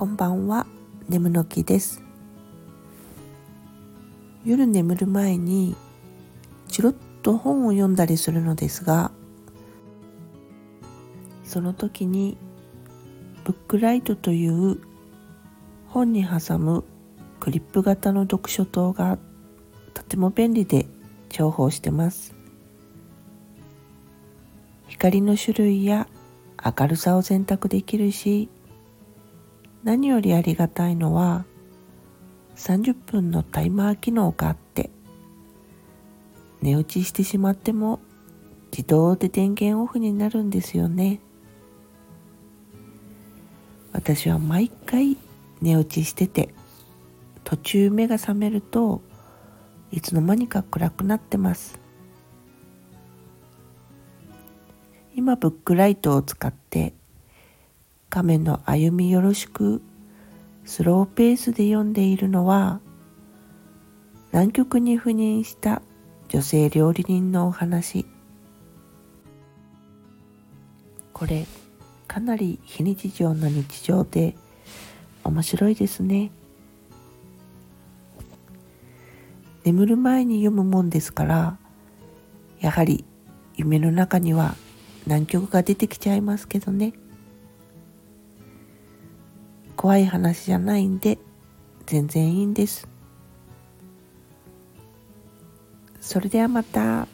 こんばんは。眠の木です。夜眠る前にチロッと本を読んだりするのですがその時にブックライトという本に挟むクリップ型の読書灯がとても便利で重宝してます。光の種類や明るさを選択できるし何よりありがたいのは30分のタイマー機能があって寝落ちしてしまっても自動で電源オフになるんですよね。私は毎回寝落ちしてて途中目が覚めるといつの間にか暗くなってます。今ブックライトを使って画面の歩みよろしく。スローペースで読んでいるのは南極に赴任した女性料理人のお話。これかなり非日常な日常で面白いですね。眠る前に読むもんですからやはり夢の中には南極が出てきちゃいますけどね。怖い話じゃないんで全然いいんです。それではまた。